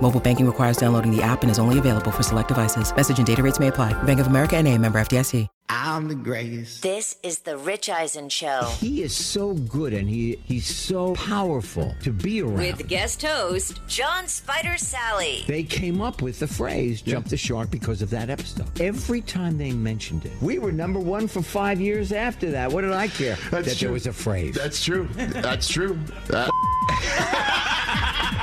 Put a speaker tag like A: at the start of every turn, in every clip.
A: Mobile banking requires downloading the app and is only available for select devices. Message and data rates may apply. Bank of America and a member FDIC.
B: I'm the greatest.
C: This is the Rich Eisen Show.
B: He is so good and he he's so powerful to be around.
C: With guest host John Spider Salley.
B: They came up with the phrase "jump the shark" because of that episode. Every time they mentioned it, we were number one for five years after that. What did I care
D: That's
B: that
D: true.
B: there was a phrase?
D: That's true. That's true. That-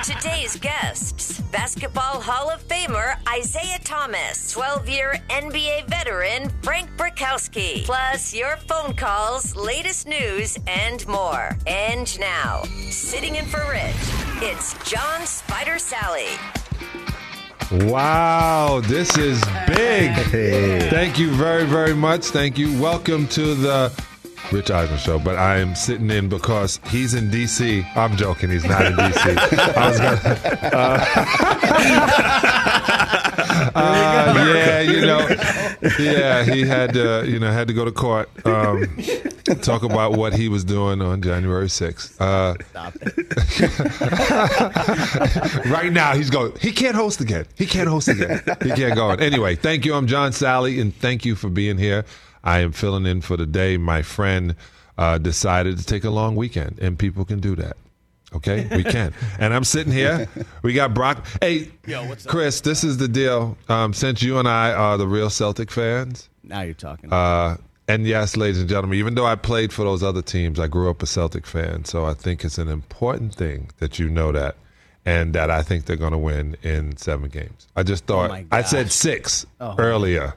C: Today's guests Basketball Hall of Famer Isiah Thomas, 12 year NBA veteran Frank Brickowski, plus your phone calls, latest news, and more. And now, sitting in for Rich, it's John Spider Salley.
E: Wow, this is big. Thank you very, very much. Thank you. Welcome to the Rich Eisen Show. But I am sitting in because he's in D.C. I'm joking. He's not in D.C. I was gonna, uh, uh, yeah, you know, yeah, he had to, you know, had to go to court. Um, talk about what he was doing on January 6th. Uh, right now, he's going. He can't host again. He can't host again. He can't go. on. Anyway, thank you. I'm John Salley, and thank you for being here. I am filling in for the day. My friend uh, decided to take a long weekend, and people can do that. Okay, we can. and I'm sitting here. We got Brock. Hey, Chris, this is the deal. Um, since you and I are the real Celtic fans,
F: Now you're talking.
E: uh, and yes, ladies and gentlemen, even though I played for those other teams, I grew up a Celtic fan. So I think it's an important thing that you know that, and that I think they're going to win in seven games. I just thought
F: my
E: I said
F: gosh.
E: six earlier,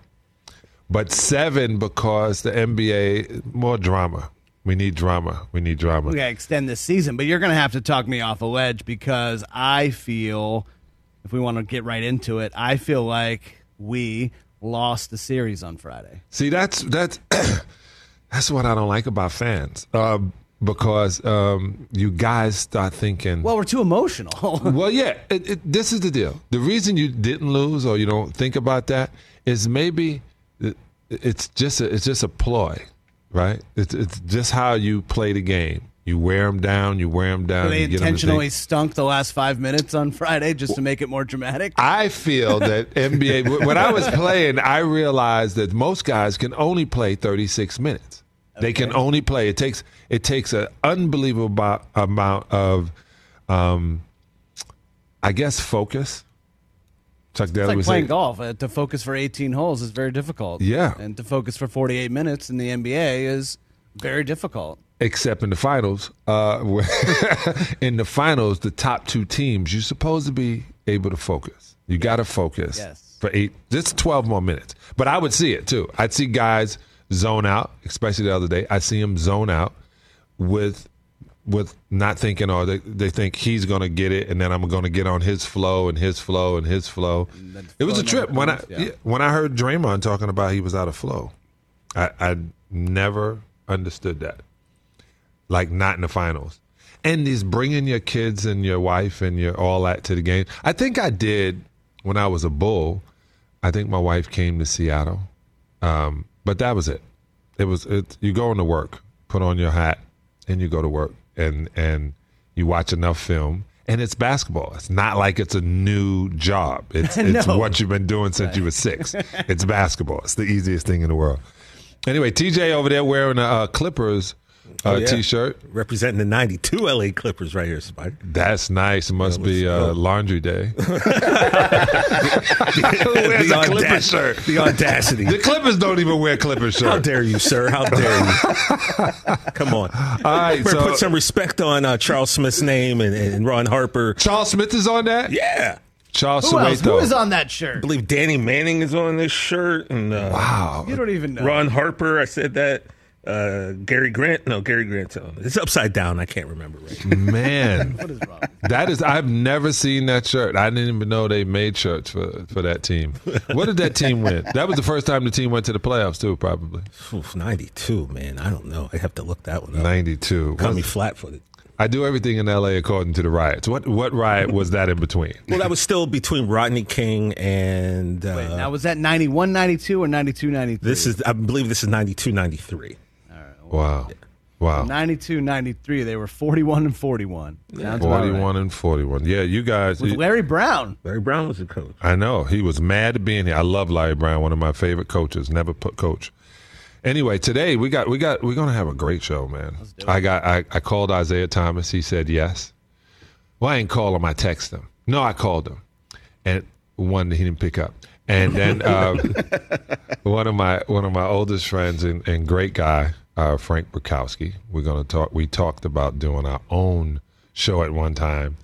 E: but seven because the NBA more drama. We need drama. We need drama.
F: we gotta extend this season, but you're gonna have to talk me off a ledge because I feel, if we want to get right into it, I feel like we lost the series on Friday.
E: See, that's that's that's what I don't like about fans. Um, because um, you guys start thinking,
F: Well, we're too emotional.
E: Well, yeah, it, it, this is the deal. The reason you didn't lose or you don't think about that is maybe it, it's just a, it's just a ploy, right? It's it's just how you play the game. You wear them down. You wear them down.
F: they
E: you get 'em to
F: intentionally stunk the last five minutes on Friday just to make it more dramatic.
E: I feel that NBA. when I was playing, I realized that most guys can only play 36 minutes. They can only play. It takes it takes an unbelievable amount of, um, I guess, focus. Chuck Daly
F: It's like
E: was
F: playing
E: saying,
F: golf. Uh, to focus for 18 holes is very difficult.
E: Yeah.
F: And to focus for 48 minutes in the NBA is very difficult.
E: except in the finals. Uh, in the finals, the top two teams, you're supposed to be able to focus. You got to focus
F: Yes.
E: for eight, just 12 more minutes. But I would see it too. I'd see guys zone out, especially the other day. I see them zone out with with not thinking, or they, they think he's going to get it, and then I'm going to get on his flow and his flow and his flow.
F: then
E: It was a trip when I
F: yeah.
E: yeah, when I heard Draymond talking about he was out of flow. I, I never understood that like not in the finals. And is bringing your kids and your wife and your all that to the game. I think I did when I was a bull. I think my wife came to Seattle, um, but that was it. It was it. You go into work, put on your hat, and you go to work, and and you watch enough film. And it's basketball. It's not like it's a new job. It's it's
F: No.
E: what you've been doing since you were six. it's basketball. It's the easiest thing in the world. Anyway, TJ over there wearing a uh, Clippers uh,
G: Oh, yeah.
E: T-shirt.
G: Representing the 92 LA Clippers right here, Spider.
E: That's nice. It must be uh, laundry day. Who wears
G: the,
E: a Clipper shirt?
G: the audacity.
E: The Clippers don't even wear Clippers Clipper
G: How dare you, sir? How dare you? Come on.
E: All right, so
G: put some respect on uh, Charles Smith's name and, and Ron Harper.
E: Charles Smith is on that.
G: Yeah.
E: Charles
F: Who else? Who
E: Sueto.
F: is on that shirt?
G: I believe Danny Manning is on this shirt. And uh,
E: Wow.
F: You don't even know.
G: Ron Harper, I said that. Uh, Gary Grant. No, Gary Grant's on. It's upside down. I can't remember right.
E: Man,
F: What is wrong?
E: that is. I've never seen that shirt. I didn't even know they made shirts for for that team. What did that team win? That was the first time the team went to the playoffs too. Probably
G: Oof, 92, man. I don't know. I have to look that one up.
E: ninety two.
G: Caught me flat footed.
E: I do everything in L.A. according to the riots. What what riot was that in between?
G: Well, that was still between Rodney King and. Uh,
F: Wait, now was that 91, 92, or 92, 93?
G: this is, I believe this is 92, 93.
E: Wow, wow.
F: 92, 93. They were 41 and 41. Sounds about right.
E: Forty one and forty one. Yeah, you guys.
F: With Larry Brown.
G: Larry Brown was the coach.
E: I know he was mad to being here. I love Larry Brown, one of my favorite coaches. Never put coach. Anyway, today we got we got we're gonna have a great show, man. I got I, I called Isiah Thomas. He said yes. Well, I ain't call him. I text him. No, I called him, and one he didn't pick up. And then um, one of my one of my oldest friends and, and great guy, uh, Frank Brickowski. We're gonna talk. We talked about doing our own show at one time.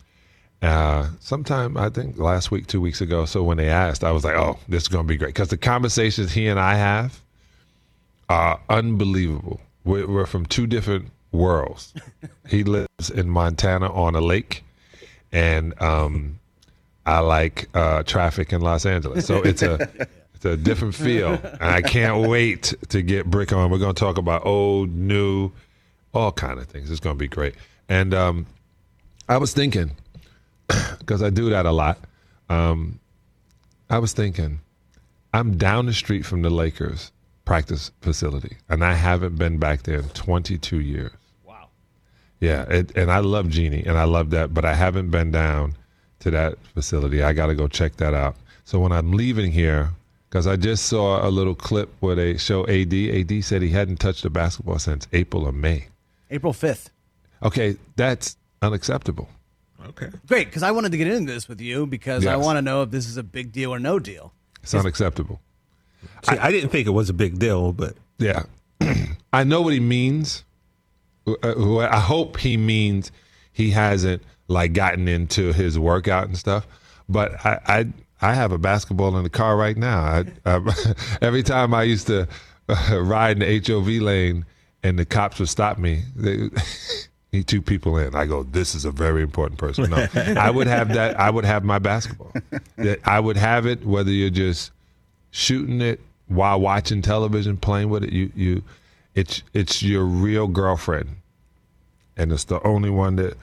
E: Uh, sometime I think last week, two weeks ago. So when they asked, I was like, "Oh, this is gonna be great," because the conversations he and I have are unbelievable. We're, we're from two different worlds. he lives in Montana on a lake, and um, I like uh, traffic in Los Angeles. So it's a it's a different feel, and I can't wait to get Brick on. We're going to talk about old, new, all kind of things. It's going to be great. And um, I was thinking, because I do that a lot. Um, I was thinking, I'm down the street from the Lakers practice facility, and I haven't been back there in 22 years.
F: Wow.
E: Yeah, it, and I love Jeannie, and I love that, but I haven't been down to that facility. I got to go check that out. So when I'm leaving here, because I just saw a little clip where they show AD. AD said he hadn't touched a basketball since April or May.
F: April 5th.
E: Okay, that's unacceptable.
G: Okay.
F: Great, because I wanted to get into this with you because I want to know if this is a big deal or no deal.
E: It's unacceptable.
G: See, I, didn't think it was a big deal, but
E: Yeah, I know what he means. Uh, I hope he means he hasn't like gotten into his workout and stuff. But I, I, I have a basketball in the car right now. I, I, every time I used to ride in the HOV lane and the cops would stop me, they, need two people in. I go, this is a very important person. No, I would have that. I would have my basketball. I would have it whether you're just shooting it while watching television, playing with it. You, you, it's it's your real girlfriend, and it's the only one that,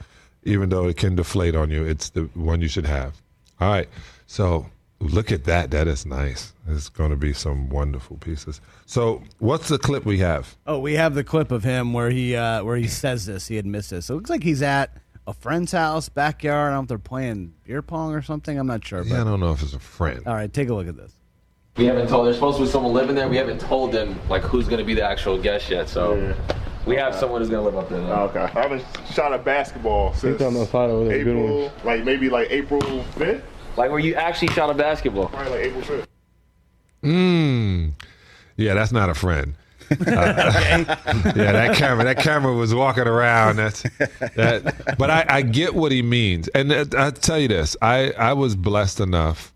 E: even though it can deflate on you, it's the one you should have. All right, so look at that. That is nice. It's going to be some wonderful pieces. So, what's the clip we have?
F: Oh, we have the clip of him where he uh, where he says this. He admits this. So it looks like he's at a friend's house, backyard. I don't know if they're playing beer pong or something. I'm not sure. But
E: Yeah, I don't know if it's a friend.
F: all right, take a look at this.
H: We haven't told. There's supposed to be someone living there. We haven't told them like who's gonna be the actual guest yet. So we have someone who's gonna live up there. Though.
I: Okay. I haven't shot a basketball since
J: on the side of it, a good
I: April, like maybe like April 5th,
H: Like where you actually shot a basketball.
I: probably like April 5th.
E: Mm. Yeah, that's not a friend. Uh, yeah, that camera. That camera was walking around. That's that. But I, I get what he means, and uh, I tell you this: I I was blessed enough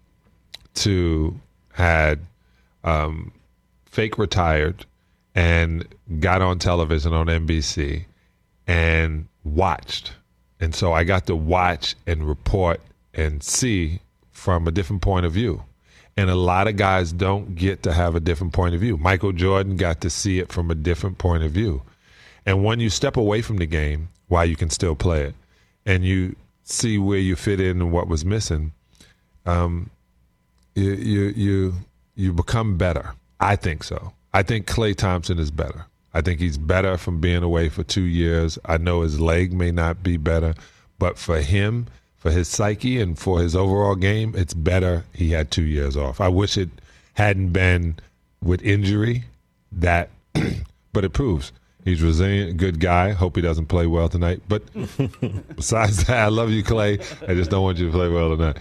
E: to had um, fake retired and got on television on NBC and watched, and so I got to watch and report and see from a different point of view. And a lot of guys don't get to have a different point of view. Michael Jordan got to see it from a different point of view. And when you step away from the game, while you can still play it, and you see where you fit in and what was missing, um, you you you you become better. I think so. I think Klay Thompson is better. I think he's better from being away for two years. I know his leg may not be better, but for him, for his psyche and for his overall game, it's better he had two years off. I wish it hadn't been with injury that, but it proves He's resilient, good guy. Hope he doesn't play well tonight. But besides that, I love you, Klay. I just don't want you to play well tonight.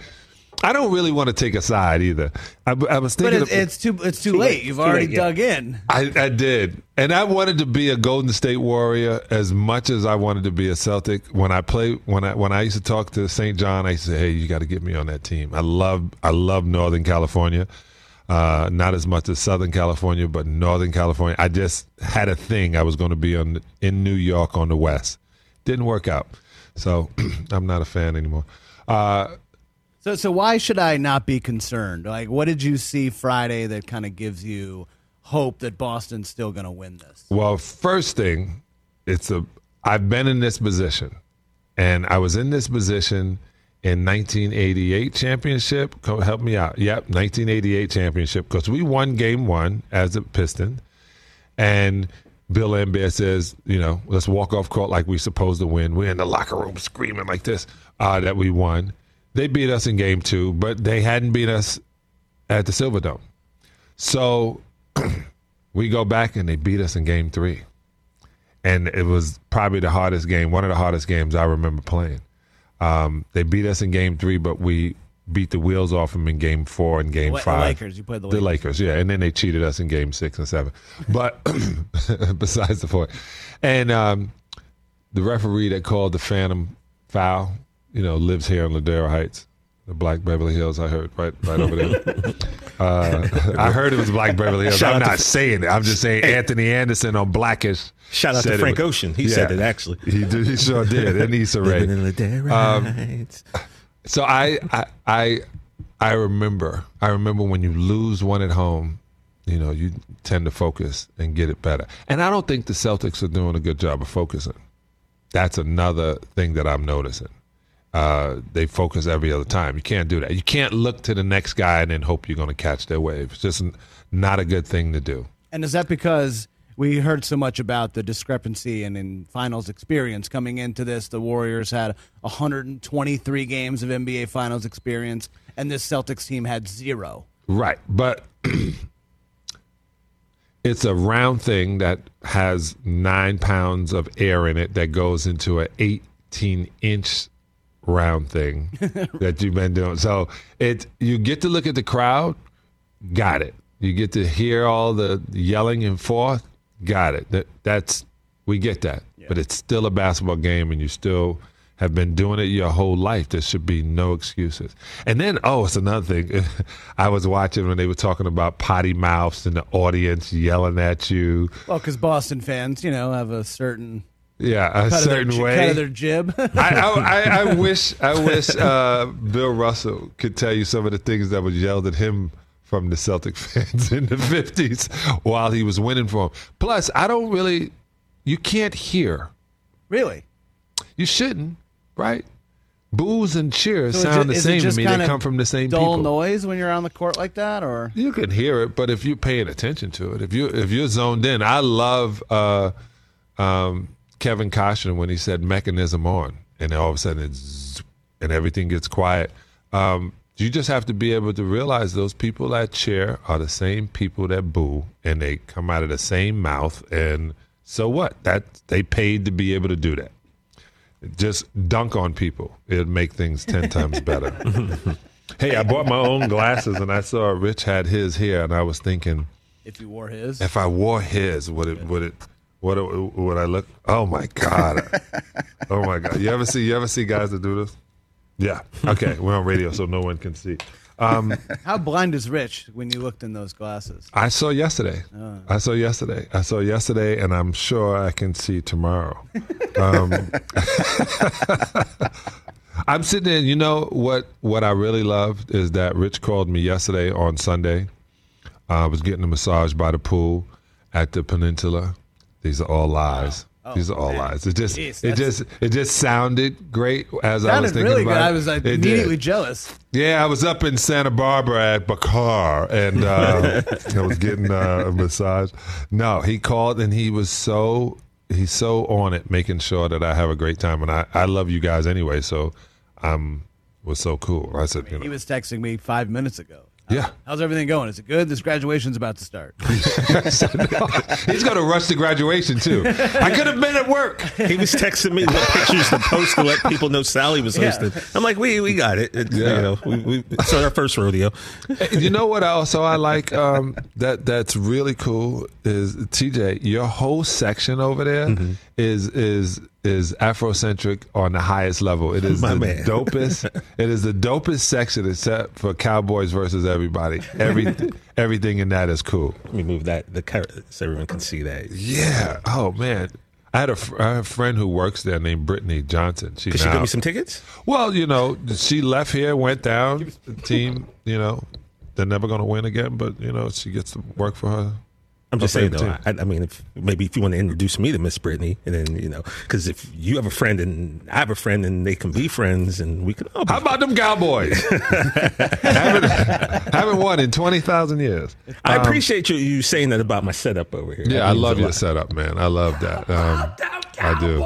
E: I don't really want to take a side either. I, I was
F: But it's,
E: of-
F: it's too it's too, late. You've already dug in.
E: I, I did. And I wanted to be a Golden State Warrior as much as I wanted to be a Celtic. When I play when I when I used to talk to St. John, I used to say, Hey, you gotta get me on that team. I love I love Northern California. Uh, not as much as Southern California, but Northern California. I just had a thing I was gonna be on in New York on the West. Didn't work out. So I'm not a fan anymore. Uh,
F: So so why should I not be concerned? Like, what did you see Friday that kind of gives you hope that Boston's still going to win this?
E: Well, first thing, it's a I've been in this position, and I was in this position in 1988 championship. Come help me out. Yep, 1988 championship because we won game one as a Piston, and Bill Laimbeer says, you know, let's walk off court like we're supposed to win. We're in the locker room screaming like this uh, that we won. They beat us in game two, but they hadn't beat us at the Silverdome. So we go back and they beat us in game three. And it was probably the hardest game, one of the hardest games I remember playing. Um, they beat us in game three, but we beat the wheels off them in game four and game
F: The- the
E: five.
F: Lakers, you played the
E: The Lakers, yeah. And then they cheated us in game six and seven. But besides the point. And um, the referee that called the Phantom foul, you know, lives here in Ladera Heights, the Black Beverly Hills, I heard, right right over there. Uh, I heard it was Black Beverly Hills.
G: Shout
E: I'm
G: out to-
E: not saying it. I'm just saying Anthony Anderson on Blackish.
G: Shout out to Frank
E: was-
G: Ocean. He said it, actually.
E: He, did, he sure did. And Issa Rae.
G: Living in Ladera
E: Um,
G: Heights.
E: so I, I I I remember I remember when you lose one at home, you know, you tend to focus and get it better. And I don't think the Celtics are doing a good job of focusing. That's another thing that I'm noticing. Uh, they focus every other time. You can't do that. You can't look to the next guy and then hope you're going to catch their wave. It's just n- not a good thing to do.
F: And is that because we heard so much about the discrepancy and in finals experience coming into this? The Warriors had 123 games of NBA finals experience, and this Celtics team had zero.
E: Right. But it's a round thing that has nine pounds of air in it that goes into an 18 inch round thing that you've been doing. So it you get to look at the crowd, got it. You get to hear all the yelling and forth, got it. That that's we get that. But it's still a basketball game and you still have been doing it your whole life. There should be no excuses. And then, oh, it's another thing. I was watching when they were talking about potty mouths and the audience yelling at you.
F: Well, because Boston fans, you know, have a certain
E: Yeah, a
F: cut, of their,
E: certain way.
F: cut of their jib.
E: I, I, I, wish I wish uh, Bill Russell could tell you some of the things that was yelled at him from the Celtic fans in the fifties while he was winning for them. Plus, I don't really, you can't hear.
F: really?
E: You shouldn't, right? Boos and cheers
F: So
E: sound
F: it-
E: the same to me. They come from the same
F: dull
E: people.
F: noise when you're on the court like that, or
E: You can hear it, but if you're paying attention to it, if you if you're zoned in, I love uh, um, Kevin Costner when he said "mechanism on," and all of a sudden it's and everything gets quiet. Um, you just have to be able to realize those people that cheer are the same people that boo, and they come out of the same mouth. And so what? That they paid to be able to do that. Just dunk on people; it'd make things ten times better. Hey, I bought my own glasses and I saw Rich had his here, and I was thinking,
F: if you wore his.
E: if I wore his, would it would it it, would I look? Oh my god! oh my god! You ever see you ever see guys that do this? Yeah. Okay, we're on radio, so no one can see. Um,
F: How blind is Rich when you looked in those glasses?
E: I saw yesterday. I saw yesterday. I saw yesterday, and I'm sure I can see tomorrow. Um, I'm sitting there. You know what? What I really loved is that Rich called me yesterday on Sunday. I was getting a massage by the pool at the Peninsula. These are all lies. These are all lies. It just,
F: Jeez,
E: it just, it just sounded great as I was thinking
F: really
E: about
F: good.
E: it.
F: I was like,
E: It did.
F: immediately jealous.
E: Yeah, I was up in Santa Barbara at Bacara and uh, I was getting uh, a massage. No, he called and he was so he's so on it, making sure that I have a great time. And I, I love you guys anyway, so I'm was so cool. I said, you know,
F: He was texting me five minutes ago.
E: Yeah.
F: How's everything going? Is it good? This graduation's about to start.
E: He's going to rush to graduation too. I could have been at work.
G: He was texting me what pictures to post to let people know Salley was
F: Yeah.
G: hosting. I'm like, we we got it. It's,
E: Yeah.
G: You know, we, we, it's our first rodeo.
E: You know what? Also, I like um, that. That's really cool. Is TJ your whole section over there is
G: Mm-hmm.
E: is is Afrocentric on the highest level. It is
G: My
E: the
G: man.
E: dopest. it is the dopest section except for Cowboys versus everybody. Every everything in that is cool.
G: Let me move that the car- so everyone can see that.
E: Yeah. Oh man. I had a, fr- I have a friend who works there named Brittany Johnson. She
G: Could she give me some tickets?
E: Well, you know, she left here, went down. The team, you know, they're never going to win again, but you know, she gets to work for her.
G: I'm just saying though. I, I mean, if maybe if you want to introduce me to Miss Brittany, and then you know, because if you have a friend and I have a friend, and they can be friends, and we can.
E: How about them Cowboys? haven't, haven't won in twenty thousand years.
G: I
E: Um,
G: appreciate you, you saying that about my setup over here.
E: Yeah, I love your
G: lot.
E: setup, man. I love that. Um, I do.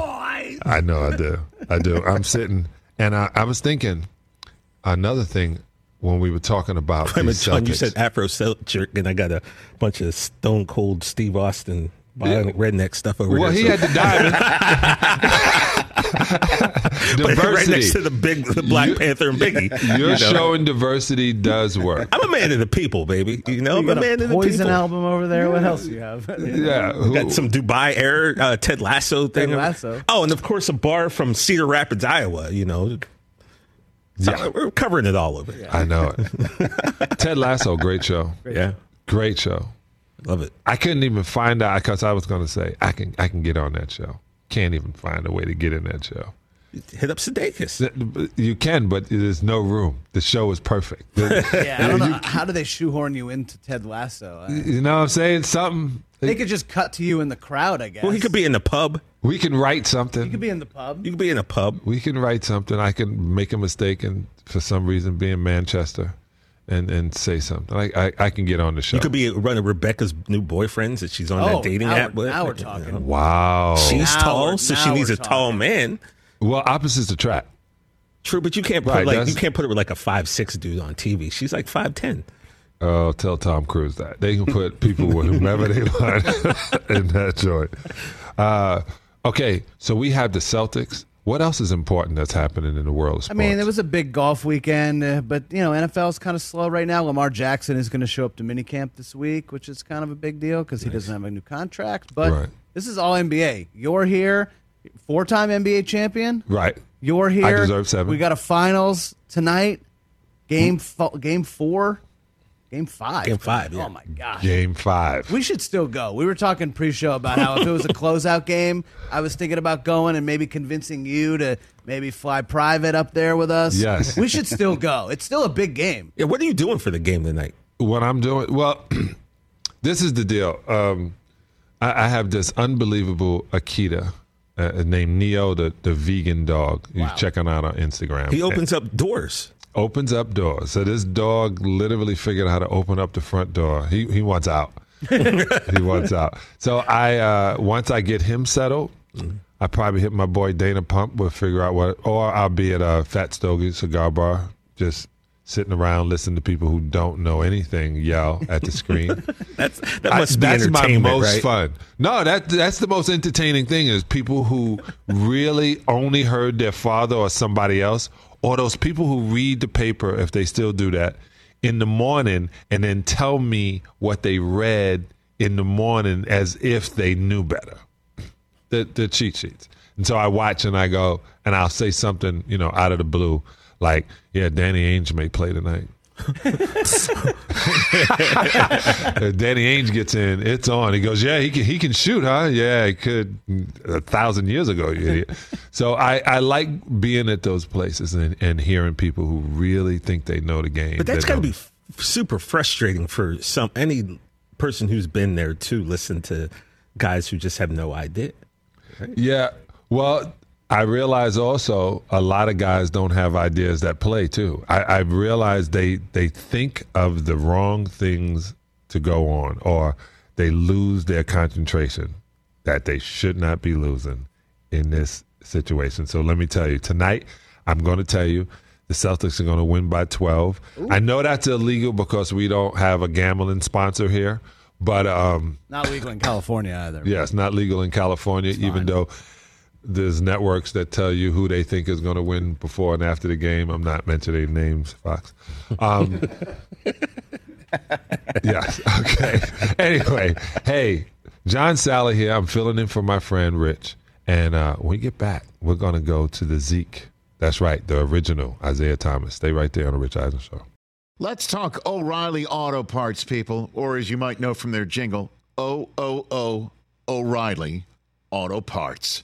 E: I know I do. I do. I'm sitting, and I, I was thinking another thing when we were talking about
G: Wait
E: these
G: John, you said Afro Celtic, and I got a bunch of Stone Cold Steve Austin bionic redneck stuff over here.
E: well, he
G: so-
E: had the diamond.
G: but right next to the big, the Black
E: You-
G: Panther and Biggie.
E: Your
G: you know.
E: showing diversity does work.
G: I'm a man of the people, baby. You know,
F: You
G: I'm a man
F: a
G: of the people.
F: Poison
G: people.
F: album over there. What else do you have?
E: Yeah, who-
G: Got some Dubai Air, uh, Ted Lasso thing.
F: Ted Lasso.
G: Oh, and of course a bar from Cedar Rapids, Iowa. You know, So
E: Yeah.
G: we're covering it all over.
E: I know it. Ted Lasso, great show.
G: Yeah,
E: Great show.
G: love it.
E: I couldn't even find out because I was going to say I can I can get on that show. Can't even find a way to get in that show.
G: Hit up Sudeikis.
E: You can, but there's no room. The show is perfect.
F: Yeah, I don't know. How do they shoehorn you into Ted Lasso? I-
E: You know what I'm saying? Something.
F: They could just cut to you in the crowd, I guess.
G: Well, he could be in the pub.
E: We can write something.
F: You could be in the pub.
G: You could be in a pub.
E: we can write something. I can make a mistake and for some reason be in Manchester and, and say something. I, I, I can get on the show.
G: You could be one of Rebecca's new boyfriends that she's on
F: Oh,
G: that dating
F: now
G: app
F: we're-
G: with.
F: now we're talking.
E: wow.
G: She's
F: Now
G: tall,
F: we're-
G: so she needs
F: we're
G: a tall man.
E: Well, opposites attract.
G: True, but you can't put
E: Right,
G: like you can't put her with like a five six dude on TV. She's like five ten.
E: Oh, tell Tom Cruise that they can put people with whomever they want in that joint. Uh, okay, so we have the Celtics. What else is important that's happening in the world of
F: I mean, there was a big golf weekend, uh, but you know, NFL's kind of slow right now. Lamar Jackson is going to show up to minicamp this week, which is kind of a big deal because he doesn't have a new contract. But
E: Right.
F: this is all NBA. You're here, four-time NBA champion.
E: right.
F: You're here.
E: I deserve seven.
F: We got a finals tonight. Game fo- game four, game five.
G: Game five, yeah.
F: Oh my gosh.
E: Game five.
F: We should still go. We were talking pre-show about how if it was a closeout game, I was thinking about going and maybe convincing you to maybe fly private up there with us.
E: Yes.
F: we should still go. It's still a big game.
G: Yeah, what are you doing for the game tonight?
E: what I'm doing. Well, this is the deal. Um, I, I have this unbelievable Akita uh, named Neo, the, the vegan dog. You check him out on Instagram.
G: He opens up doors.
E: opens up doors. So this dog literally figured out how to open up the front door. He he wants out. he wants out. So I uh, once I get him settled, I probably hit my boy Dana Pump. We'll figure out what, or I'll be at a Fat Stogie cigar bar, just sitting around listening to people who don't know anything yell at the screen.
G: That's that
E: I-
G: be
E: that's my most
G: right?
E: fun. No, that that's the most entertaining thing is people who really only heard their father or somebody else, or those people who read the paper if they still do that in the morning and then tell me what they read in the morning as if they knew better. The the cheat sheets. And so I watch and I go and I'll say something, you know, out of the blue, like, yeah, Danny Ainge may play tonight. Danny Ainge gets in, it's on. He goes, yeah, he can, he can shoot, huh? Yeah, he could a thousand years ago, you idiot. So I, I like being at those places and, and hearing people who really think they know the game.
G: But that's
E: that
G: got to be f- super frustrating for some any person who's been there to listen to guys who just have no idea.
E: Yeah. Well, I realize also a lot of guys don't have ideas that play too. I, I realize they they think of the wrong things to go on, or they lose their concentration that they should not be losing in this situation. So let me tell you, tonight I'm going to tell you The Celtics are going to win by 12. I know that's illegal because we don't have a gambling sponsor here, but um,
F: Not legal in California either.
E: yeah, it's not legal in California, even though there's networks that tell you who they think is going to win before and after the game. I'm not mentioning names, Fox. Um, yes. Okay. Anyway, hey, John Salley here. I'm filling in for my friend Rich. And uh, when we get back, we're going to go to the Zeke. That's right, the original Isiah Thomas. Stay right there on the Rich Eisen Show.
J: Let's talk O'Reilly Auto Parts, people, or as you might know from their jingle, O O O O'Reilly Auto Parts.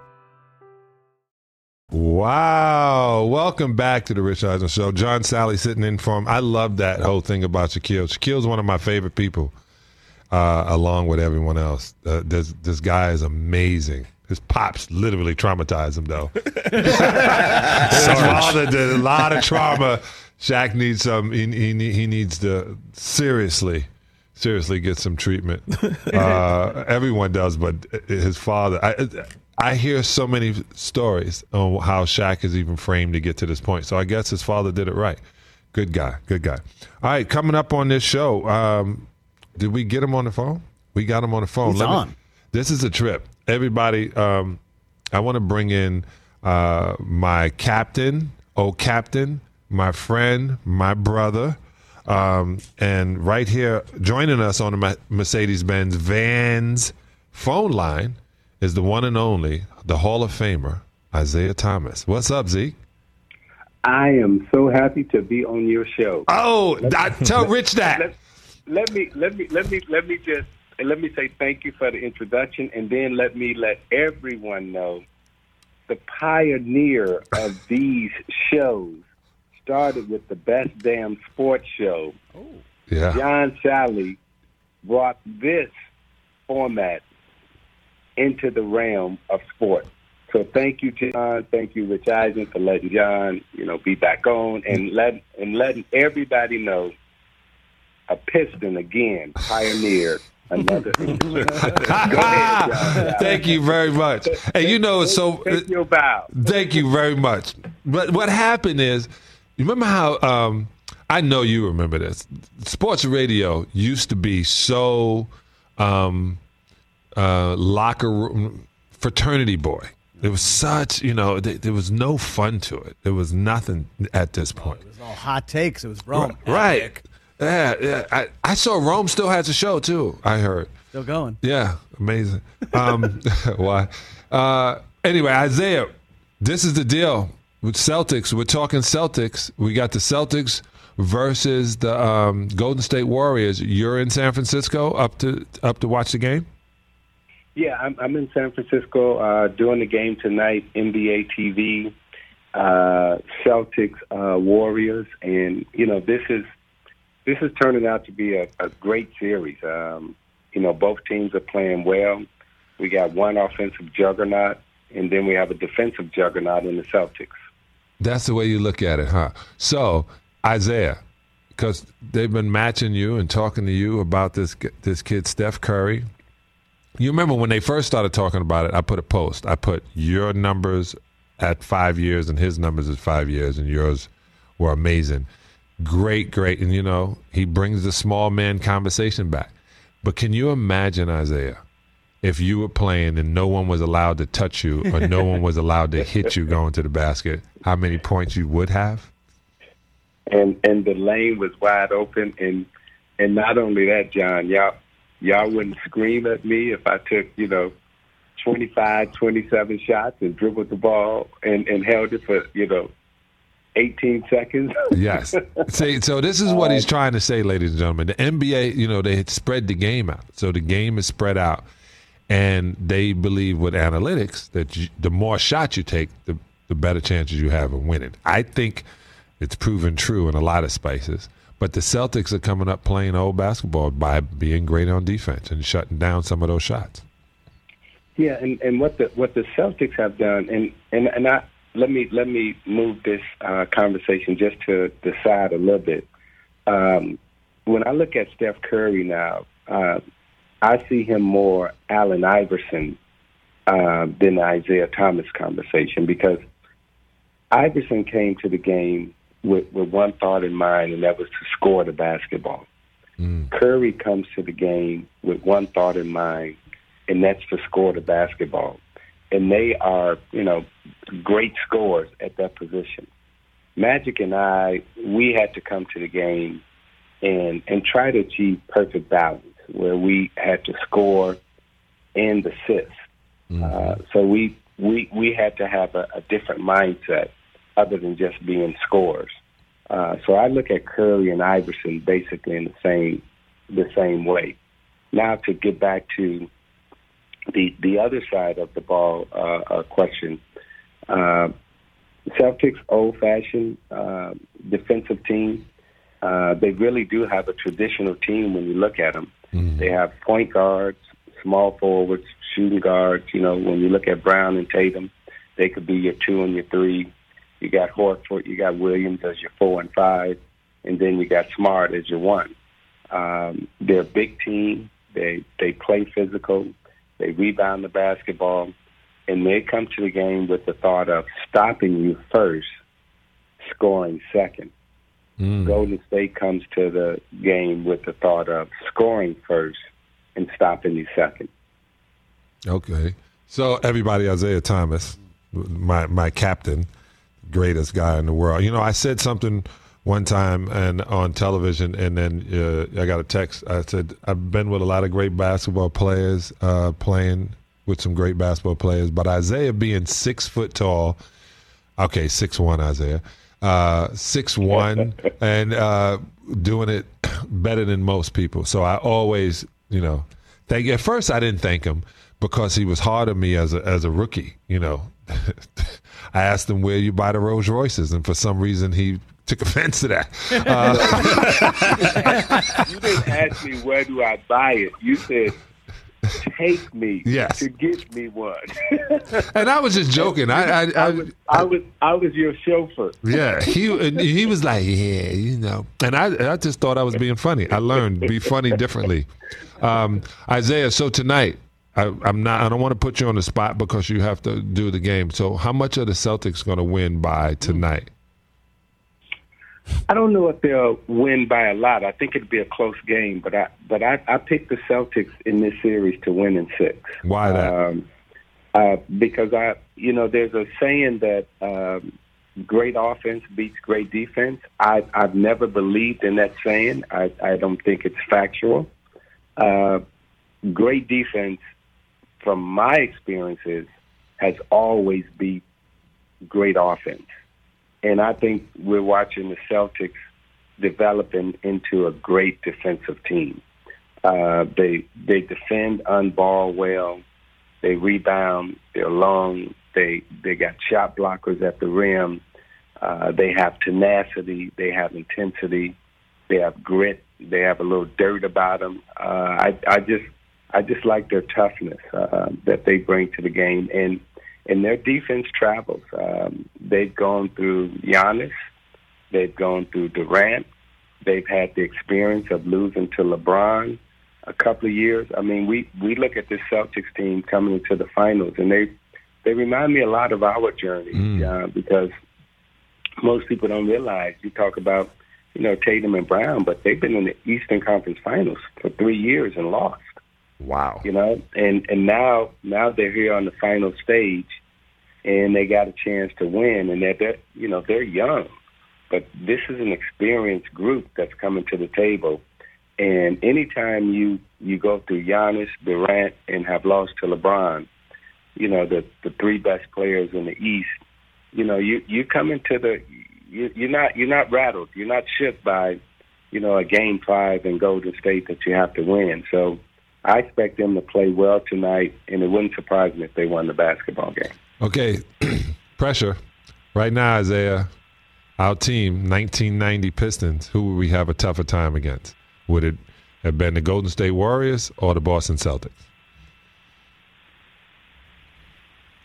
E: Wow. Welcome back to the Rich Eisen Show. John Salley sitting in for him. I love that whole thing about Shaquille. Shaquille's one of my favorite people, uh, along with everyone else. Uh, this, this guy is amazing. His pops literally traumatized him, though. His father did a lot of trauma. Shaq needs some, he, he, he needs to seriously, seriously get some treatment. Uh, everyone does, but his father, I, I hear so many stories on how Shaq is even framed to get to this point. So I guess his father did it right. Good guy. Good guy. All right, coming up on this show, um, did we get him on the phone? We got him on the phone.
F: He's
E: Let me-
F: on.
E: this is a trip. Everybody, um, I want to bring in uh, my captain, oh captain, my friend, my brother, um, and right here joining us on the Mercedes Benz Vans phone line is the one and only, the Hall of Famer, Isiah Thomas. What's up, Zeke?
K: I am so happy to be on your show.
E: Oh, I- tell Rich that.
K: Let, let me let me let me let me just let me say thank you for the introduction, and then let me let everyone know the pioneer of these shows started with the best damn sports show.
E: Oh, Yeah.
K: John Salley brought this format into the realm of sport. So thank you, John. Thank you, Rich Eisen, for letting John, you know, be back on and let and letting everybody know a piston again pioneered another. Ahead,
E: Thank you very much. And you know, so
K: Take your bow.
E: Thank you very much. But what happened is, you remember how? Um, I know you remember this. Sports radio used to be so um, uh, locker room fraternity boy. It was such, you know, th- there was no fun to it. There was nothing at this point.
F: It was all hot takes. It was Rome.
E: Right.
F: Epic.
E: Yeah, yeah. I, I saw Rome still has a show too. I heard.
F: Still going.
E: Yeah, amazing. Um, why? Uh, anyway, Isiah, this is the deal with Celtics. We're talking Celtics. We got the Celtics versus the um, Golden State Warriors. You're in San Francisco up to up to watch the game.
K: Yeah, I'm, I'm in San Francisco uh, doing the game tonight. NBA TV, uh, Celtics, uh, Warriors, and you know this is this is turning out to be a, a great series. Um, you know, both teams are playing well. We got one offensive juggernaut, and then we have a defensive juggernaut in the Celtics.
E: That's the way you look at it, huh? So, Isiah, because they've been matching you and talking to you about this this kid Steph Curry. You remember when they first started talking about it? I put a post. I put your numbers at five years and his numbers at five years, and yours were amazing. Great, great, and you know he brings the small man conversation back. But can you imagine Isiah? if you were playing and no one was allowed to touch you or no one was allowed to hit you going to the basket, how many points you would have?
K: And and the lane was wide open and and not only that, John, y'all y'all wouldn't scream at me if I took, you know, 25, 27 shots and dribbled the ball and, and held it for, you know, 18 seconds.
E: yes. See, so this is what he's trying to say, ladies and gentlemen. The NBA, you know, they spread the game out. So the game is spread out and they believe with analytics that you, the more shots you take, the the better chances you have of winning. I think it's proven true in a lot of spaces. But the Celtics are coming up playing old basketball by being great on defense and shutting down some of those shots.
K: Yeah, and, and what the what the Celtics have done, and and and I let me let me move this uh, conversation just to the side a little bit. Um, when I look at Steph Curry now, uh, I see him more Allen Iverson uh, than Isiah Thomas conversation because Iverson came to the game with, with one thought in mind, and that was to score the basketball. Mm. Curry comes to the game with one thought in mind, and that's to score the basketball. And they are, you know, great scorers at that position. Magic and I, we had to come to the game and and try to achieve perfect balance where we had to score and assist. Mm-hmm. Uh, so we, we we had to have a, a different mindset other than just being scorers. Uh, so I look at Curry and Iverson basically in the same the same way. Now to get back to the the other side of the ball uh, uh, question, uh, Celtics old fashioned uh, defensive team. Uh, they really do have a traditional team when you look at them. Mm-hmm. They have point guards, small forwards, shooting guards. You know, when you look at Brown and Tatum, they could be your two and your three. You got Horford, you got Williams as your four and five, and then you got Smart as your one. Um, they're a big team. They they play physical. They rebound the basketball, and they come to the game with the thought of stopping you first, scoring second. Mm. Golden State comes to the game with the thought of scoring first and stopping you second.
E: Okay. So everybody, Isiah Thomas, my my captain, greatest guy in the world. You know, I said something one time and on television, and then uh, I got a text. I said I've been with a lot of great basketball players, uh, playing with some great basketball players, but Isiah being six foot tall, okay, six one Isiah, uh, six one, and uh, doing it better than most people. So I always, you know, thank. At first, I didn't thank him because he was hard on me as a as a rookie. You know, I asked him where you buy the Rolls Royces, and for some reason he took offense to that.
K: Uh, you didn't ask me where do I buy it. You said take me
E: yes.
K: to get me one.
E: and I was just joking. I I, I,
K: I, was, I was I was your chauffeur.
E: Yeah, he he was like, yeah, you know, and I I just thought I was being funny. I learned be funny differently. Um, Isiah, so tonight. I, I'm not. I don't want to put you on the spot because you have to do the game. So, how much are the Celtics going to win by tonight?
K: I don't know if they'll win by a lot. I think it'll be a close game, but I but I, I picked the Celtics in this series to win in six.
E: Why that?
K: Um, uh, because I, you know, there's a saying that um, great offense beats great defense. I, I've never believed in that saying. I, I don't think it's factual. Uh, great defense, from my experiences, has always beat great offense. And I think we're watching the Celtics developing into a great defensive team. Uh, they they defend on ball well. They rebound. They're long. They they got shot blockers at the rim. Uh, they have tenacity. They have intensity. They have grit. They have a little dirt about them. Uh, I I just I just like their toughness uh, that they bring to the game. And and their defense travels. Um, they've gone through Giannis, they've gone through Durant, they've had the experience of losing to LeBron a couple of years. I mean, we we look at this Celtics team coming into the finals, and they they remind me a lot of our journey
E: Mm.
K: uh, because most people don't realize. You talk about you know Tatum and Brown, but they've been in the Eastern Conference Finals for three years and lost.
E: Wow.
K: You know, and and now now they're here on the final stage, and they got a chance to win, and they're, they're you know they're young, but this is an experienced group that's coming to the table. And anytime you you go through Giannis, Durant, and have lost to LeBron, you know the the three best players in the East, you know you you come into the you, you're not you're not rattled, you're not shook by you know a game five in Golden State that you have to win. So I expect them to play well tonight, and it wouldn't surprise me if they won the basketball game.
E: Okay, pressure. Right now, Isiah, our team, 1990 Pistons, who would we have a tougher time against? Would it have been the Golden State Warriors or the Boston Celtics?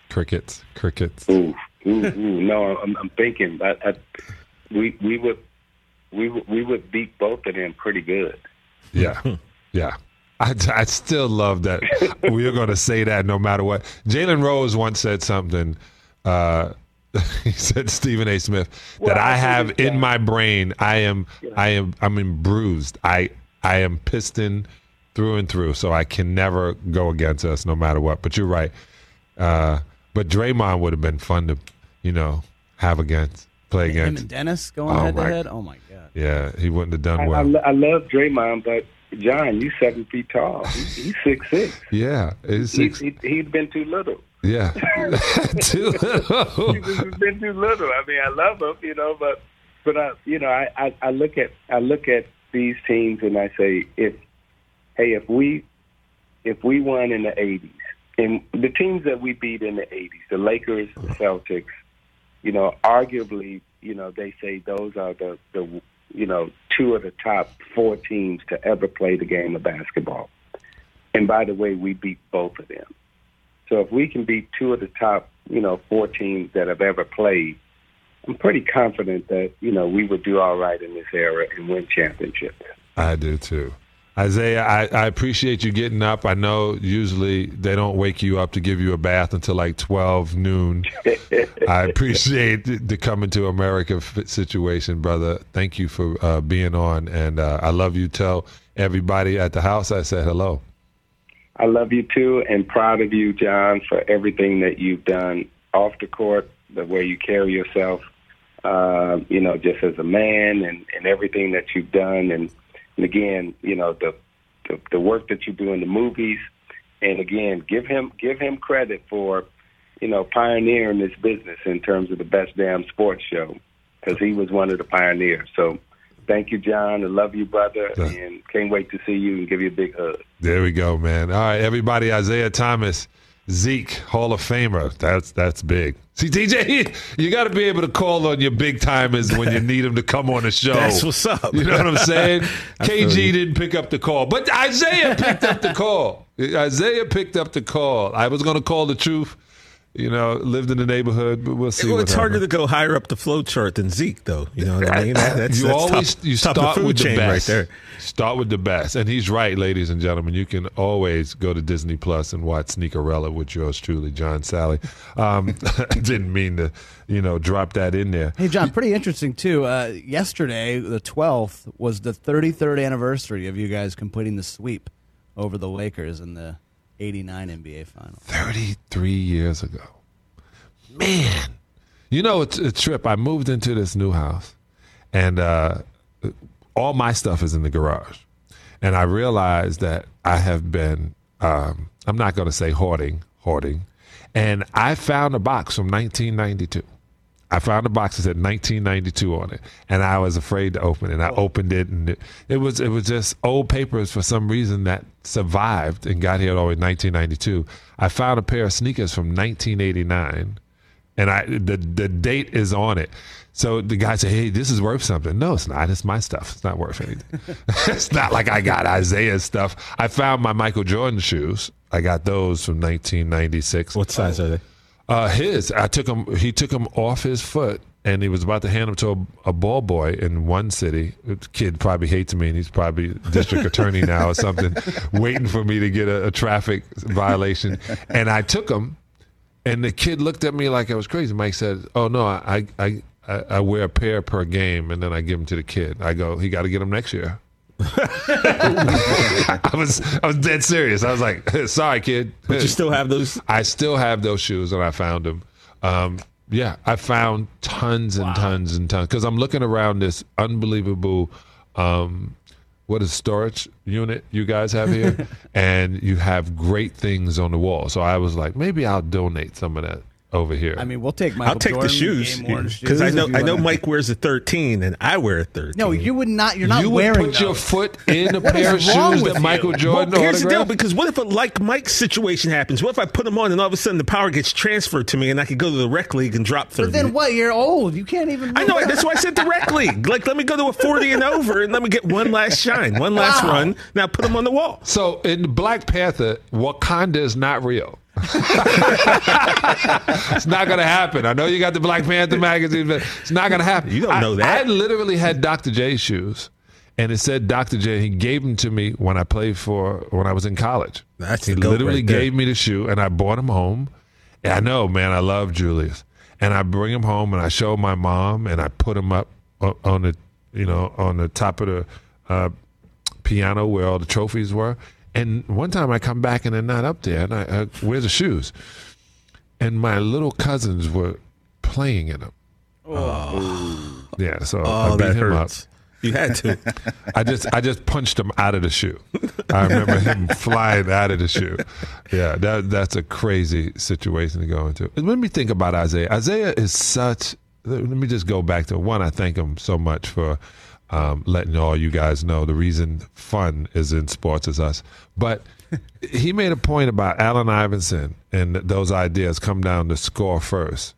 E: Crickets, crickets.
K: Ooh, ooh, ooh. No, I'm, I'm thinking I, I, we we would we would we would beat both of them pretty good.
E: Yeah, yeah. I, I still love that we're going to say that no matter what. Jalen Rose once said something. Uh, he said Stephen A. Smith that
K: Well,
E: I
K: I
E: have in
K: uh,
E: my brain. I am, I am, I'm in bruised. I, I am piston through and through. So I can never go against us no matter what. But you're right. Uh, but Draymond would have been fun to, you know, have against, play
F: Him
E: against.
F: and Dennis going
E: Oh,
F: head to head. Oh my god.
E: Yeah, he wouldn't have done
K: I, I,
E: well.
K: lo- I love Draymond, but John, you seven feet tall. He, he's six six.
E: yeah, it's
K: He,
E: six,
K: he, he's been too little.
E: yeah, too little.
K: He's been too little. I mean, I love him, you know, but but I, you know, I, I I look at I look at these teams and I say, if hey, if we if we won in the '80s, and the teams that we beat in the '80s, the Lakers, the Celtics, you know, arguably, you know, they say those are the the you know two of the top four teams to ever play the game of basketball. And by the way, we beat both of them. So if we can beat two of the top, you know, four teams that have ever played, I'm pretty confident that you know we would do all right in this era and win championships.
E: I do too. Isiah, I, I appreciate you getting up. I know usually they don't wake you up to give you a bath until like 12 noon. I appreciate the, coming to America situation, brother. Thank you for uh, being on. And uh, I love you. Tell everybody at the house I said hello.
K: I love you too, and proud of you, John, for everything that you've done off the court, the way you carry yourself, uh, you know, just as a man, and, and everything that you've done, and, and again, you know, the, the the work that you do in the movies, and again, give him give him credit for, you know, pioneering this business in terms of the best damn sports show, because he was one of the pioneers. So. Thank you, John. I love you, brother, and can't wait to see you and give you a big hug.
E: There we go, man. All right, everybody. Isiah Thomas, Zeke, Hall of Famer. That's that's big. See, DJ, you got to be able to call on your big timers when you need them to come on the show.
G: That's what's up.
E: You know what I'm saying? KG
G: you.
E: didn't pick up the call, but Isiah picked up the call. Isiah picked up the call. I was going to call the truth. You know, lived in the neighborhood, but we'll see.
G: Well, it's harder
E: happens.
G: to go higher up the flow chart than Zeke, though. You know what I mean? That- that's,
E: you
G: that's
E: always
G: top,
E: you
G: top of
E: start
G: the food
E: with the best.
G: right there.
E: Start with the best, and he's right, ladies and gentlemen. You can always go to Disney Plus and watch Sneakerella with yours truly, John Salley. Um, didn't mean to, you know, drop that in there.
F: Hey, John, pretty interesting, too. Uh, yesterday, the 12th, was the 33rd anniversary of you guys completing the sweep over the Lakers and the 89 NBA Finals.
E: Thirty-three years ago, man. You know, it's a trip. I moved into this new house, and uh, all my stuff is in the garage. And I realized that I have been, um, I'm not going to say hoarding, hoarding. And I found a box from 1992. I found a box that said 1992 on it, and I was afraid to open it. And I oh. opened it, and it, it was it was just old papers for some reason that survived and got here all the way in 1992. I found a pair of sneakers from 1989, and I the the date is on it. So the guy said, "Hey, this is worth something." No, it's not. It's my stuff. It's not worth anything. it's not like I got Isiah's stuff. I found my Michael Jordan shoes. I got those from 1996.
G: What size are they?
E: Uh, his. I took him. He took him off his foot, and he was about to hand him to a, a ball boy in one city. The kid probably hates me, and he's probably district attorney now or something, waiting for me to get a, a traffic violation. And I took him, and the kid looked at me like I was crazy. Mike said, "Oh no, I I I, I wear a pair per game, and then I give them to the kid. I go, he got to get them next year." I was I was dead serious. I was like, "Sorry, kid."
G: But you still have those?
E: I still have those shoes, and I found them. Um, yeah, I found tons and tons and tons because I'm looking around this unbelievable. Um, what is storage unit you guys have here? and you have great things on the wall. So I was like, maybe I'll donate some of that over here.
F: I mean, we'll take Michael
G: I'll take
F: Jordan,
G: the shoes because I know I know Mike wears a 13 and I wear a 13.
F: No, you would not. You're not
E: you would
F: wearing
E: put your foot in a pair of shoes
F: with
E: that
F: you?
E: Michael Jordan
G: Well, here's the deal, because what if a like Mike situation happens? What if I put them on and all of a sudden the power gets transferred to me and I could go to the rec league and drop 30?
F: But then what? You're old. You can't even.
G: I know that's why I said the rec league. Like, let me go to a 40 and over and let me get one last shine, one last
F: Wow.
G: run. Now put them on the wall.
E: So in Black Panther, Wakanda is not real. it's not going to happen. I know you got the Black Panther magazine, but it's not going to happen.
G: You don't know
E: I,
G: that.
E: I literally had Dr. J shoes, and it said Dr. J. He gave them to me when I played for when I was in college.
G: That's
E: he literally
G: right
E: gave me the shoe, and I brought him home. And I know, man, I love Julius, and I bring him home, and I show my mom, and I put him up on the, you know, on the top of the uh, piano where all the trophies were. And one time I come back and they're not up there, and I, uh, where's the shoes? And my little cousins were playing in them. Oh. Yeah, so I
G: Oh,
E: beat him
G: hurts.
E: up.
G: You had to.
E: I just I just punched him out of the shoe. I remember him flying out of the shoe. Yeah, that that's a crazy situation to go into. And Let me think about Isiah. Isiah is such. Let me just go back to one. I thank him so much for um, letting all you guys know the reason fun is in sports is us. But he made a point about Allen Iverson and those ideas come down to score first.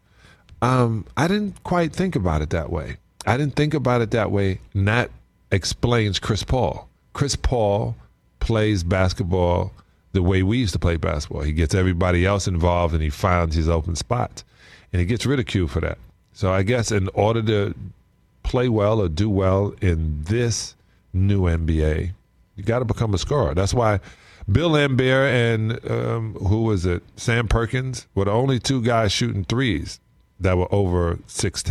E: Um, I didn't quite think about it that way. I didn't think about it that way. And that explains Chris Paul. Chris Paul plays basketball the way we used to play basketball. He gets everybody else involved and he finds his open spots. And he gets ridiculed for that. So I guess in order to play well or do well in this new NBA, you got to become a scorer. That's why Bill Laimbeer and um, who was it, Sam Perkins, were the only two guys shooting threes that were over six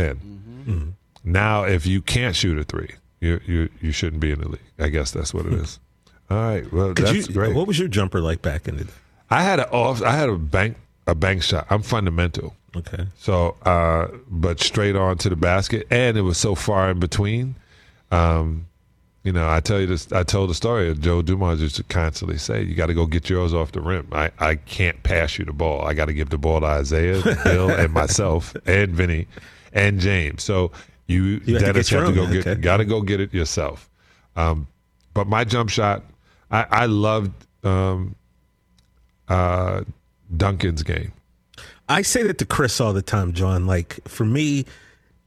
E: Now, if you can't shoot a three, you you you shouldn't be in the league. I guess that's what it is. All right, well
G: Could
E: that's
G: you-
E: great.
G: What was your jumper like back in the day?
E: I had a off. I had a bank a bank shot. I'm fundamental.
G: Okay.
E: So, uh, but straight on to the basket, and it was so far in between. Um, you know, I tell you this. I told the story of Joe Dumars used to constantly say, "You got to go get yours off the rim." I, I can't pass you the ball. I got to give the ball to Isiah, Bill, and myself, and Vinny, and James. So you,
G: You have
E: Dennis,
G: your
E: have to
G: own,
E: go get.
G: okay.
E: Got to go get it yourself. Um, but my jump shot, I, I loved um, uh, Duncan's game.
G: I say that to Chris all the time, John. Like for me,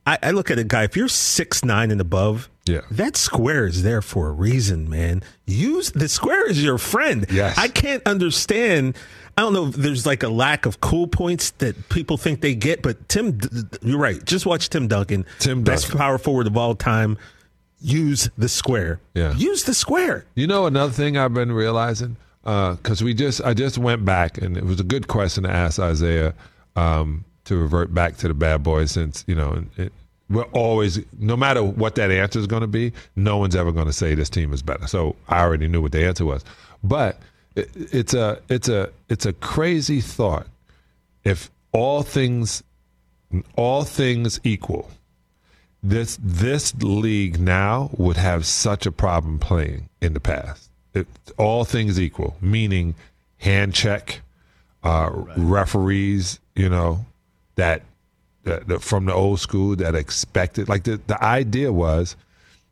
G: I, I look at a guy. If you're six nine and above,
E: yeah,
G: that square is there for a reason, man. Use the square is your friend.
E: Yes.
G: I can't understand. I don't know. if There's like a lack of cool points that people think they get, but Tim, you're right. Just watch Tim Duncan,
E: Tim
G: best
E: Duncan.
G: power forward of all time. Use the square.
E: Yeah.
G: Use the square.
E: You know another thing I've been realizing because we just I just went back and it was a good question to ask Isiah um, to revert back to the bad boys since you know it, we're always no matter what that answer is going to be, no one's ever going to say this team is better. So I already knew what the answer was, but it, it's a it's a it's a crazy thought if all things all things equal this this league now would have such a problem playing in the past. It, all things equal, meaning hand check, uh, referees, you know, that, that, that from the old school that expected. Like the the idea was,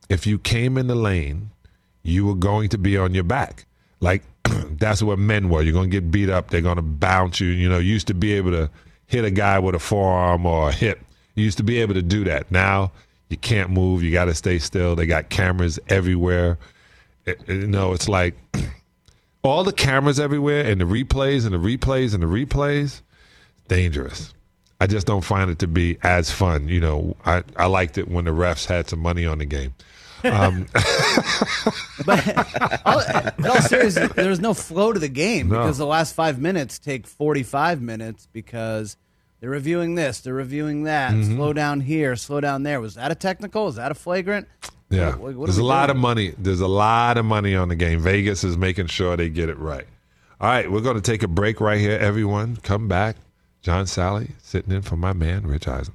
E: if you came in the lane, you were going to be on your back. Like that's what men were. You're going to get beat up. They're going to bounce you. You know, you used to be able to hit a guy with a forearm or a hip. You used to be able to do that. Now you can't move. You got to stay still. They got cameras everywhere. It- you know, it's like all the cameras everywhere and the replays and the replays and the replays. dangerous. I just don't find it to be as fun. You know, I, I liked it when the refs had some money on the game. Um,
F: but all, in all seriousness, there was no flow to the game
E: No.
F: because the last five minutes take 45 minutes because they're reviewing this, they're reviewing that,
E: Mhm.
F: slow down here, slow down there. Was that a technical? Was that a flagrant?
E: Yeah,
F: What- what
E: there's a lot
F: doing?
E: of money. There's a lot of money on the game. Vegas is making sure they get it right. All right, we're going to take a break right here. Everyone, come back. John Salley sitting in for my man Rich Eisen.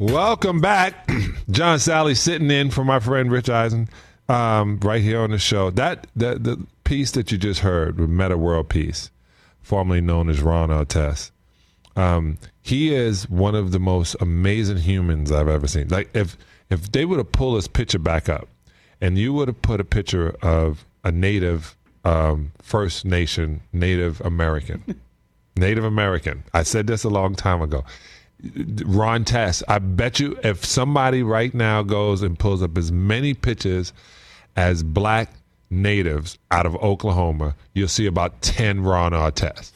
E: Welcome back, John Salley sitting in for my friend Rich Eisen, um, right here on the show. That that the piece that you just heard Meta World Peace, formerly known as Ron Artest. Um, he is one of the most amazing humans I've ever seen. Like if if they would have pulled his picture back up, and you would have put a picture of a native um, First Nation Native American, Native American. I said this a long time ago. Ron Tess. I bet you if somebody right now goes and pulls up as many pictures as black natives out of Oklahoma, you'll see about 10 Ron Artest.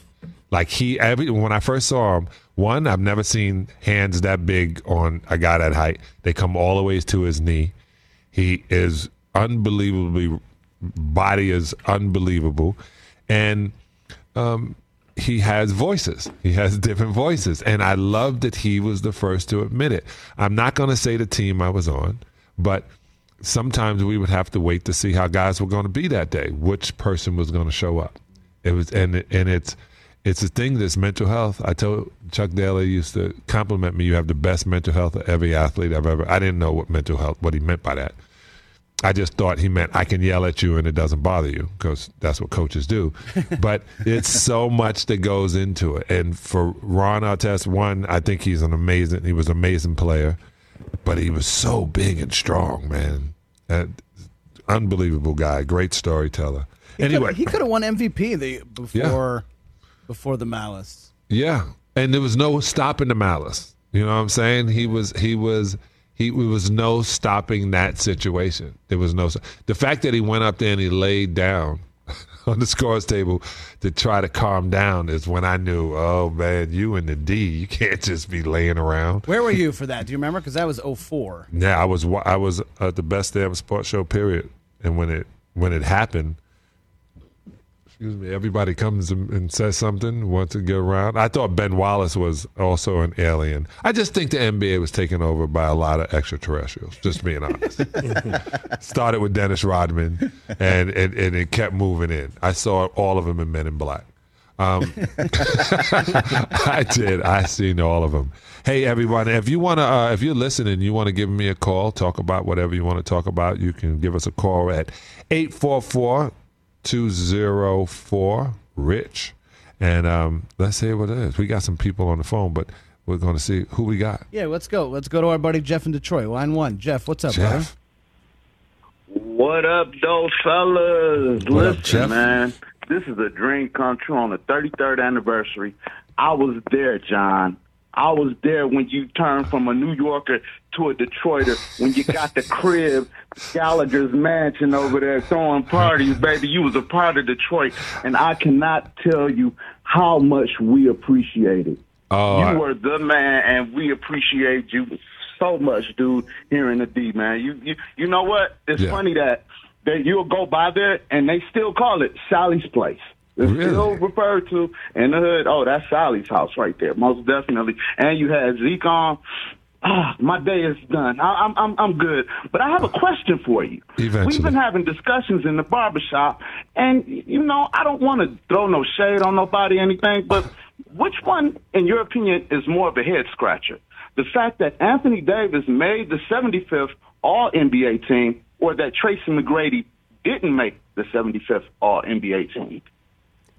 E: Like he, every when I first saw him, one I've never seen hands that big on a guy that height. They come all the way to his knee. He is unbelievably body is unbelievable, and um, he has voices. He has different voices, and I love that he was the first to admit it. I'm not going to say the team I was on, but sometimes we would have to wait to see how guys were going to be that day, which person was going to show up. It was, and and it's it's a thing that's mental health. I told Chuck Daly used to compliment me. You have the best mental health of every athlete I've ever. I didn't know what mental health, what he meant by that. I just thought he meant I can yell at you and it doesn't bother you because that's what coaches do. but it's so much that goes into it. And for Ron Artest, one, I think he's an amazing. He was an amazing player, but he was so big and strong, man. Uh, unbelievable guy, great storyteller. Anyway,
F: he could have won MVP the, before before the malice.
E: Yeah, and there was no stopping the malice. You know what I'm saying? He was he was he was no stopping that situation. There was no the fact that he went up there and he laid down on the scores table to try to calm down is when I knew, oh man, you and the D, you can't just be laying around.
F: Where were you for that? Do you remember? Because that was 04.
E: Yeah, I was I was at the best damn sports show period, and when it when it happened, excuse me, everybody comes and, says something, wants to get around. I thought Ben Wallace was also an alien. I just think the NBA was taken over by a lot of extraterrestrials. Just being honest. Started with Dennis Rodman, and, and and it kept moving in. I saw all of them in Men in Black. Um, I did. I seen all of them. Hey, everyone! If you want to, uh, if you're listening, you want to give me a call, talk about whatever you want to talk about. You can give us a call at 844-204 Rich, and um, let's see what it is. We got some people on the phone, but we're going to see who we got.
F: Yeah, let's go. Let's go to our buddy Jeff in Detroit. Line one. Jeff, what's up, brother?
L: What up, those fellas?
E: What up,
L: Listen,
E: Jeff?
L: man, this is a dream come true on the 33rd anniversary. I was there, John. I was there when you turned from a New Yorker to a Detroiter, when you got the crib, Gallagher's mansion over there throwing parties, baby. You was a part of Detroit, and I cannot tell you how much we appreciate it.
E: Oh, I-
L: you were the man, and we appreciate you so much, dude. Here in the D, man. You you you know what? It's
E: Yeah.
L: funny that that you'll go by there and they still call it Salley's Place. It's
E: Really?
L: still referred to in the hood. Oh, that's Salley's house right there, most definitely. And you had Zeke on. Ah, my day is done. I, I'm I'm I'm good. But I have a question for you.
E: Eventually.
L: We've been having discussions in the barbershop, and you know I don't want to throw no shade on nobody, or anything. But which one, in your opinion, is more of a head scratcher? The fact that Anthony Davis made the 75th All NBA team, or that Tracy McGrady didn't make the 75th All NBA team?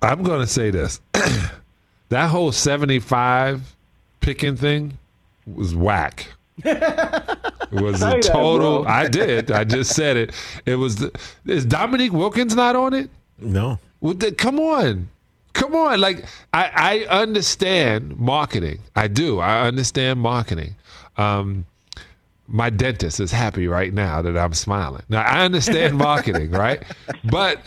E: I'm going to say this. that whole 75 picking thing was whack. It was a total. I did. I just said it. It was. The, is Dominique Wilkins not on it?
G: No.
E: Well, the, come on, come on. Like I, I understand marketing. I do. I understand marketing. Um, my dentist is happy right now that I'm smiling. Now I understand marketing, right? But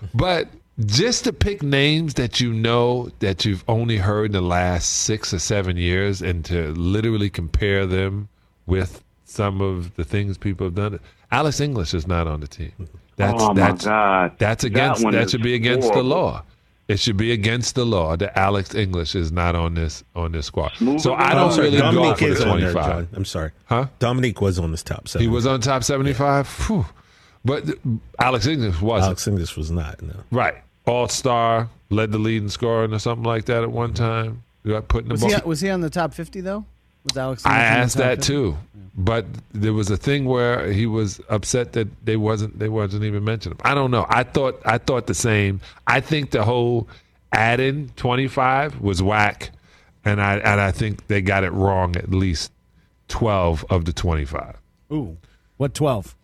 E: but just to pick names that you know that you've only heard in the last six or seven years and to literally compare them with some of the things people have done. Alex English is not on the team. That's
L: Oh, my
E: that's
L: God.
E: that's against
L: one
E: that
L: is
E: should be against
L: horrible.
E: the law. It should be against the law that Alex English is not on this on this squad.
G: Moving
E: so I don't
G: I'm sorry,
E: really go for the
G: on there,
E: 25.
G: I'm sorry.
E: Huh?
G: Dominique was on this top seven.
E: He was on top 75. Phew. But Alex English wasn't.
G: Alex English was not. No.
E: Right. All star, led the lead in scoring or something like that at one time. You got putting the
F: Was
E: ball.
F: he, was he on the top 50, though? Was Alex
E: I
F: English in
E: asked that
F: 50?
E: too, but there was a thing where he was upset that they wasn't they wasn't even mentioning him. I don't know. I thought I thought the same. I think the whole add-in twenty five was whack, and I and I think they got it wrong at least twelve of the twenty five.
F: Ooh. What 12?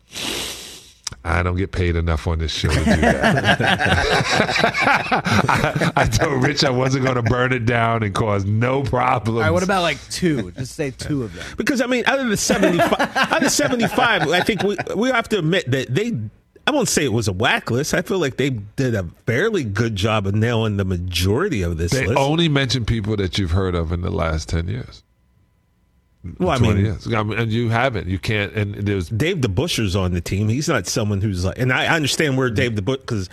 E: I don't get paid enough on this show to do that. I, I told Rich I wasn't going to burn it down and cause no problems.
F: All right, what about like two? Just say two of them.
G: Because I mean, out of the seventy-five, out of seventy-five, I think we we have to admit that they. I won't say it was a whack list. I feel like they did a fairly good job of nailing the majority of this
E: They
G: list.
E: only mention people that you've heard of in the last ten years.
G: Well, I mean-
E: years. I mean, and you haven't. You can't. And there's
G: Dave DeBusschere's on the team. He's not someone who's like, and I I understand where Dave DeBusschere because.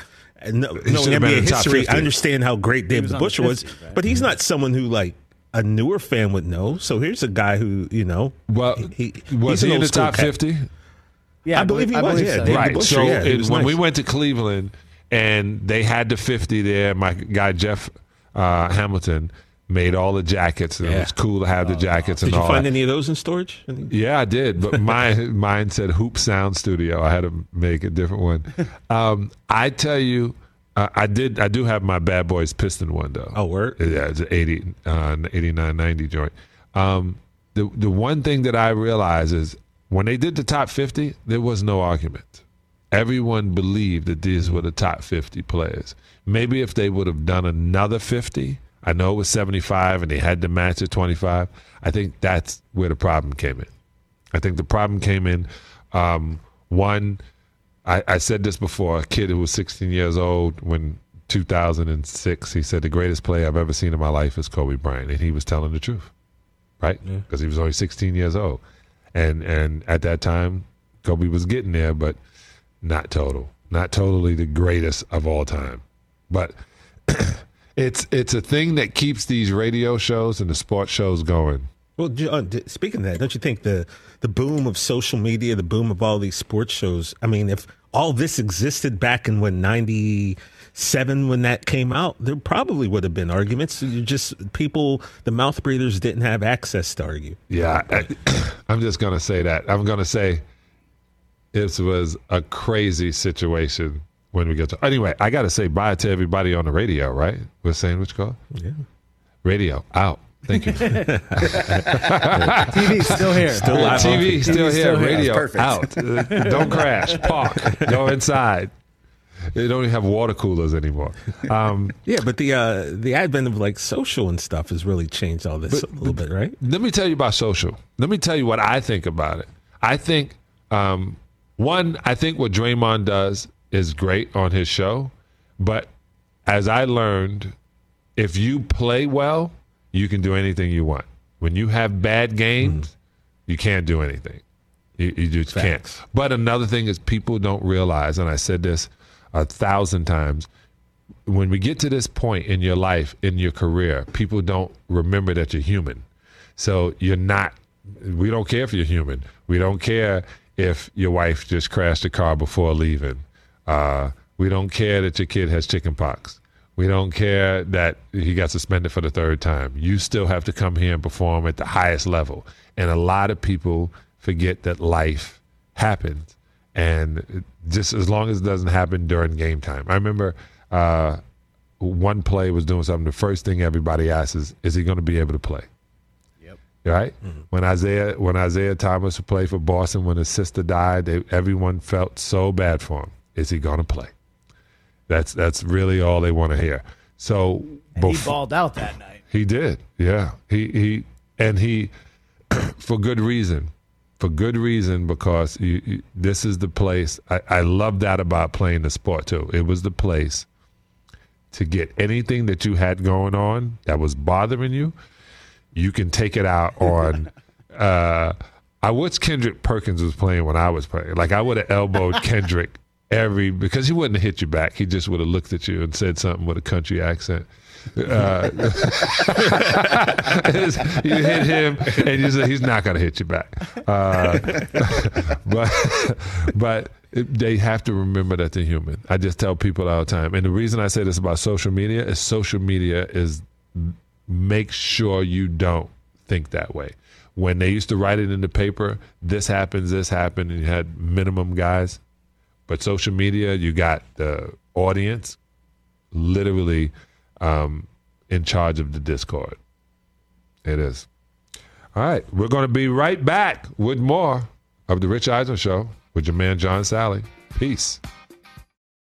G: No,
E: He
G: no
E: should have been
G: NBA
E: in the top
G: history. I understand how great Dave
F: was the
G: DeBusschere was,
F: right?
G: but he's not someone who like a newer fan would know. So here's a guy who you know.
E: well.
G: he,
E: was
G: he's an
E: he in the top fifty?
F: Yeah,
G: I believe he was, yeah.
F: so.
G: Dave
E: right.
G: DeBusschere,
E: so
G: yeah,
E: it-
G: was
E: when we went to Cleveland and they had the 50 there, my guy Jeff uh, Hamilton made all the jackets. And It was cool to have the jackets and
G: Did you find
E: that.
G: any of those in storage?
E: Yeah, I did, but my mine said Hoop Sound Studio. I had to make a different one. Um, I tell you, uh, I did. I do have my Bad Boys Piston one though.
G: Oh, word.
E: Yeah, it's an 80, uh, 89, 90 joint. Um, the the one thing that I realized is when they did the top fifty, there was no argument. Everyone believed that these were the top fifty players. Maybe if they would have done another fifty, I know it was seventy five and they had to match at twenty five. I think that's where the problem came in. I think the problem came in um, one. I, I said this before. A kid who was 16 years old when 2006, he said the greatest player I've ever seen in my life is Kobe Bryant, and he was telling the truth, right? Because he was only 16 years old, and and at that time, Kobe was getting there, but not total, not totally the greatest of all time, but. It's it's a thing that keeps these radio shows and the sports shows going.
G: Well, John, uh, speaking of that, don't you think the the boom of social media, the boom of all these sports shows? I mean, if all this existed back in when ninety seven when that came out, there probably would have been arguments. You just people, the mouth breathers didn't have access to argue.
E: Yeah, I, I'm just gonna say that. I'm gonna say this was a crazy situation when we get to. Anyway, I gotta say bye to everybody on the radio. Right? We're saying which call?
G: Yeah.
E: Radio out. Thank you.
F: TV still here.
G: Still live
E: TV still
F: TV's
E: here.
F: still.
E: Radio
F: That's
E: out. Don't crash. Park. Go inside. They don't even have water coolers anymore. Um,
G: Yeah, but the uh, the advent of like social and stuff has really changed all this
E: But-
G: a little bit, right?
E: Let me tell you about social. Let me tell you what I think about it. I think um, one, I think what Draymond does is great on his show, but as I learned, if you play well, you can do anything you want. When you have bad games, hmm. you can't do anything. You, you just can't. But another thing is people don't realize, and I said this a thousand times, when we get to this point in your life, in your career, people don't remember that you're human. So you're not. We don't care if you're human. We don't care if your wife just crashed a car before leaving. Uh, we don't care that your kid has chicken pox. We don't care that he got suspended for the third time. You still have to come here and perform at the highest level. And a lot of people forget that life happens. And just as long as it doesn't happen during game time. I remember uh, one play was doing something. The first thing everybody asks is, is he going to be able to play?
F: Yep.
E: Right? Mm-hmm. When Isaiah when Isaiah Thomas played for Boston, when his sister died, they, everyone felt so bad for him. Is he going to play? That's that's really all they want to hear. So
F: he balled out that night.
E: He did, yeah. He he and he for good reason, for good reason because you, you, this is the place. I, I love that about playing the sport too. It was the place to get anything that you had going on that was bothering you. You can take it out on. uh, I wish Kendrick Perkins was playing when I was playing. Like I would have elbowed Kendrick every because he wouldn't have hit you back. He just would have looked at you and said something with a country accent. Uh, you hit him, and you say he's not going to hit you back. Uh, but but they have to remember that they're human. I just tell people all the time, and the reason I say this about social media is social media is make sure you don't think that way. When they used to write it in the paper, this happens, this happened, and you had minimum guys but social media, you got the audience literally um, in charge of the Discord. It is. All right. We're going to be right back with more of The Rich Eisen Show with your man, John Salley. Peace.